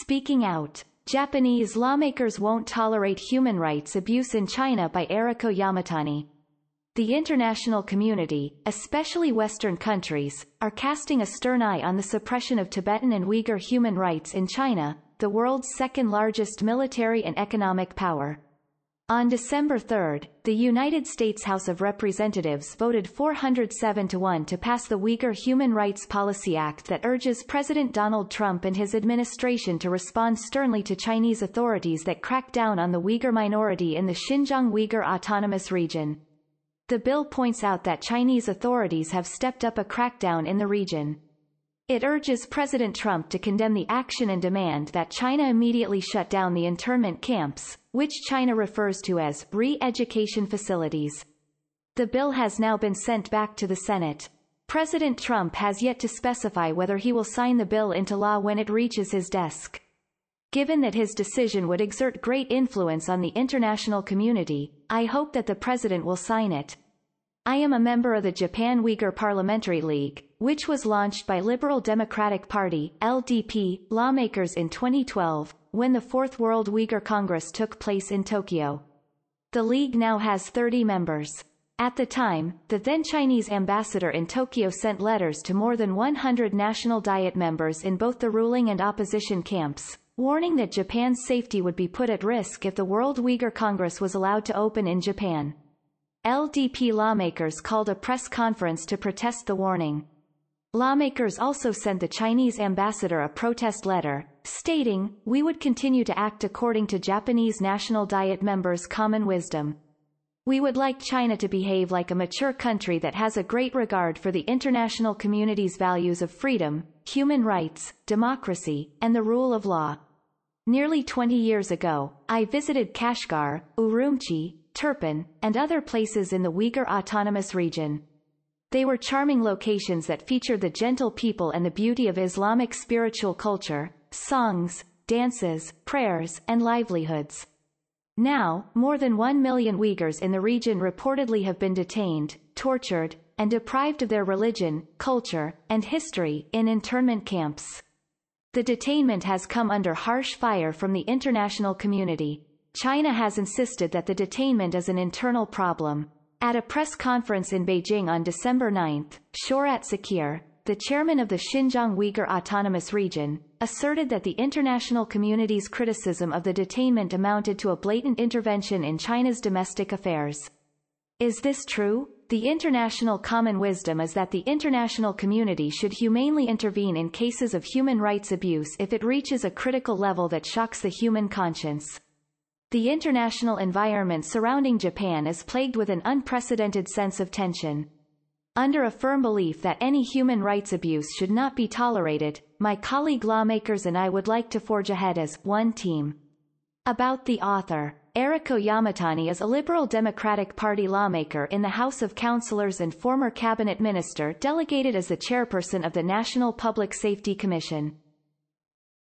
Speaking Out. Japanese lawmakers won't tolerate human rights abuse in China by Eriko Yamatani. The international community, especially Western countries, are casting a stern eye on the suppression of Tibetan and Uyghur human rights in China, the world's second largest military and economic power. On December 3, the United States House of Representatives voted 407 to 1 to pass the Uyghur Human Rights Policy Act that urges President Donald Trump and his administration to respond sternly to Chinese authorities that crack down on the Uyghur minority in the Xinjiang Uyghur Autonomous Region. The bill points out that Chinese authorities have stepped up a crackdown in the region. It urges President Trump to condemn the action and demand that China immediately shut down the internment camps, which China refers to as re-education facilities. The bill has now been sent back to the Senate. President Trump has yet to specify whether he will sign the bill into law when it reaches his desk. Given that his decision would exert great influence on the international community, I hope that the president will sign it. I am a member of the Japan Uyghur Parliamentary League, which was launched by Liberal Democratic Party LDP, lawmakers in 2012, when the Fourth World Uyghur Congress took place in Tokyo. The league now has 30 members. At the time, the then Chinese ambassador in Tokyo sent letters to more than 100 National Diet members in both the ruling and opposition camps, warning that Japan's safety would be put at risk if the World Uyghur Congress was allowed to open in Japan. LDP lawmakers called a press conference to protest the warning. Lawmakers also sent the Chinese ambassador a protest letter, stating, we would continue to act according to Japanese National Diet members' common wisdom. We would like China to behave like a mature country that has a great regard for the international community's values of freedom, human rights, democracy, and the rule of law. Nearly 20 years ago, I visited Kashgar, Urumqi, Turpan, and other places in the Uyghur Autonomous Region. They were charming locations that featured the gentle people and the beauty of Islamic spiritual culture, songs, dances, prayers, and livelihoods. Now, more than one million Uyghurs in the region reportedly have been detained, tortured, and deprived of their religion, culture, and history in internment camps. The detainment has come under harsh fire from the international community. China has insisted that the detainment is an internal problem. At a press conference in Beijing on December 9, Shohrat Zakir, the chairman of the Xinjiang Uyghur Autonomous Region, asserted that the international community's criticism of the detainment amounted to a blatant intervention in China's domestic affairs. Is this true? The international common wisdom is that the international community should humanely intervene in cases of human rights abuse if it reaches a critical level that shocks the human conscience. The international environment surrounding Japan is plagued with an unprecedented sense of tension. Under a firm belief that any human rights abuse should not be tolerated, my colleague lawmakers and I would like to forge ahead as one team. About the author Eriko Yamatani is a Liberal Democratic Party lawmaker in the House of Councillors and former cabinet minister delegated as the chairperson of the National Public Safety Commission.